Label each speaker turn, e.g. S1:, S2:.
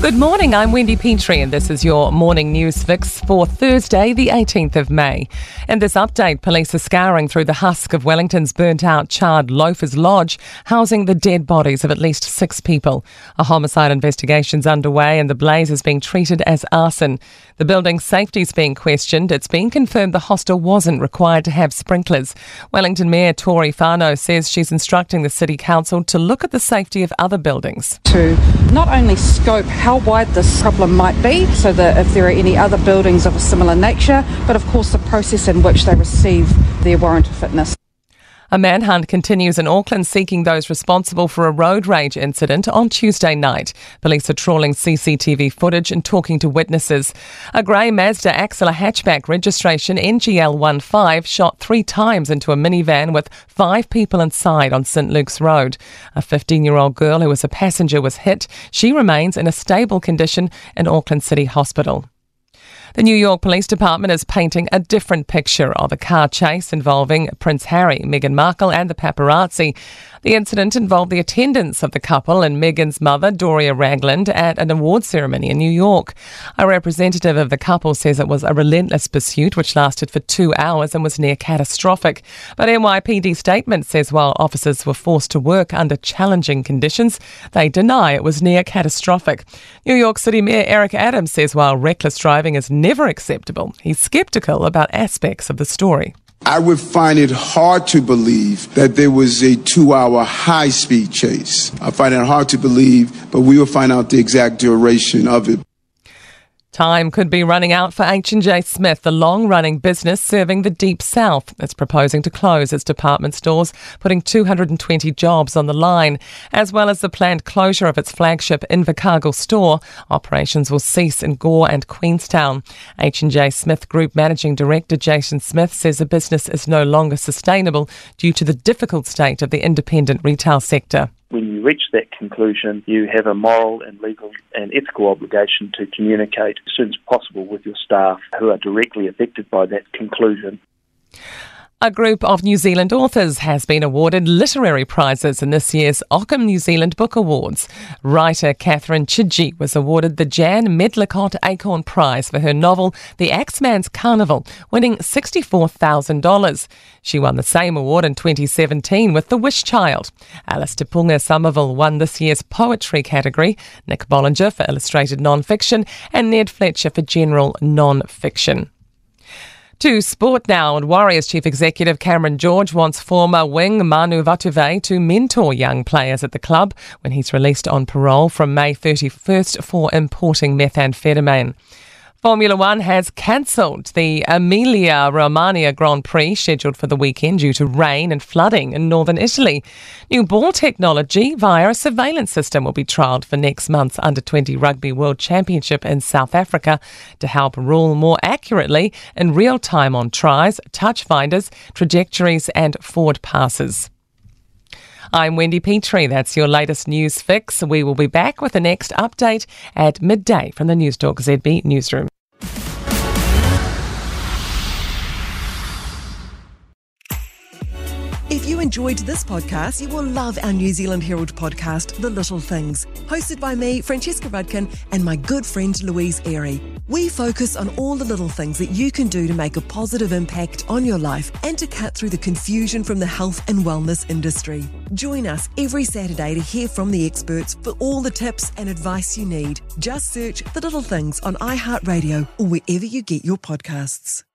S1: Good morning, I'm Wendy Petrie, and this is your morning news fix for Thursday, the 18th of May. In this update, police are scouring through the husk of Wellington's burnt out charred Loafers Lodge, housing the dead bodies of at least six people. A homicide investigation is underway, and the blaze is being treated as arson. The building's safety is being questioned. It's been confirmed the hostel wasn't required to have sprinklers. Wellington Mayor Tory Whanau says she's instructing the City Council to look at the safety of other buildings.
S2: To not only scope how wide this problem might be, so that if there are any other buildings of a similar nature, but of course the process in which they receive their warrant of fitness.
S1: A manhunt continues in Auckland seeking those responsible for a road rage incident on Tuesday night. Police are trawling CCTV footage and talking to witnesses. A grey Mazda Axela hatchback registration NGL15 shot three times into a minivan with five people inside on St Luke's Road. A 15 year old girl who was a passenger was hit. She remains in a stable condition in Auckland City Hospital. The New York Police Department is painting a different picture of a car chase involving Prince Harry, Meghan Markle, and the paparazzi. The incident involved the attendance of the couple and Meghan's mother, Doria Ragland, at an award ceremony in New York. A representative of the couple says it was a relentless pursuit which lasted for two hours and was near catastrophic. But NYPD statement says while officers were forced to work under challenging conditions, they deny it was near catastrophic. New York City Mayor Eric Adams says while reckless driving is never acceptable, he's skeptical about aspects of the story.
S3: I would find it hard to believe that there was a two hour high speed chase. I find it hard to believe, but we will find out the exact duration of it.
S1: Time could be running out for H&J Smith, the long-running business serving the Deep South. It's proposing to close its department stores, putting 220 jobs on the line. As well as the planned closure of its flagship Invercargill store, operations will cease in Gore and Queenstown. H&J Smith Group Managing Director Jason Smith says the business is no longer sustainable due to the difficult state of the independent retail sector
S4: when reach that conclusion, you have a moral and legal and ethical obligation to communicate as soon as possible with your staff who are directly affected by that conclusion.
S1: A group of New Zealand authors has been awarded literary prizes in this year's Ockham New Zealand Book Awards. Writer Catherine Chidgey was awarded the Jan Medlicott Acorn Prize for her novel The Axeman's Carnival, winning $64,000. She won the same award in 2017 with The Wish Child. Alice Te Punga Somerville won this year's poetry category, Nick Bollinger for illustrated non-fiction, and Ned Fletcher for general non-fiction. To sport now, and Warriors chief executive Cameron George wants former wing Manu Vatuvei to mentor young players at the club when he's released on parole from May 31st for importing methamphetamine. Formula One has cancelled the Emilia Romagna Grand Prix scheduled for the weekend due to rain and flooding in northern Italy. New ball technology via a surveillance system will be trialled for next month's Under 20 Rugby World Championship in South Africa to help rule more accurately in real time on tries, touch finders, trajectories, and forward passes. I'm Wendy Petrie. That's your latest news fix. We will be back with the next update at midday from the Newstalk ZB newsroom.
S5: If you enjoyed this podcast, you will love our New Zealand Herald podcast, The Little Things, hosted by me, Francesca Rudkin, and my good friend Louise Airy. We focus on all the little things that you can do to make a positive impact on your life and to cut through the confusion from the health and wellness industry. Join us every Saturday to hear from the experts for all the tips and advice you need. Just search The Little Things on iHeartRadio or wherever you get your podcasts.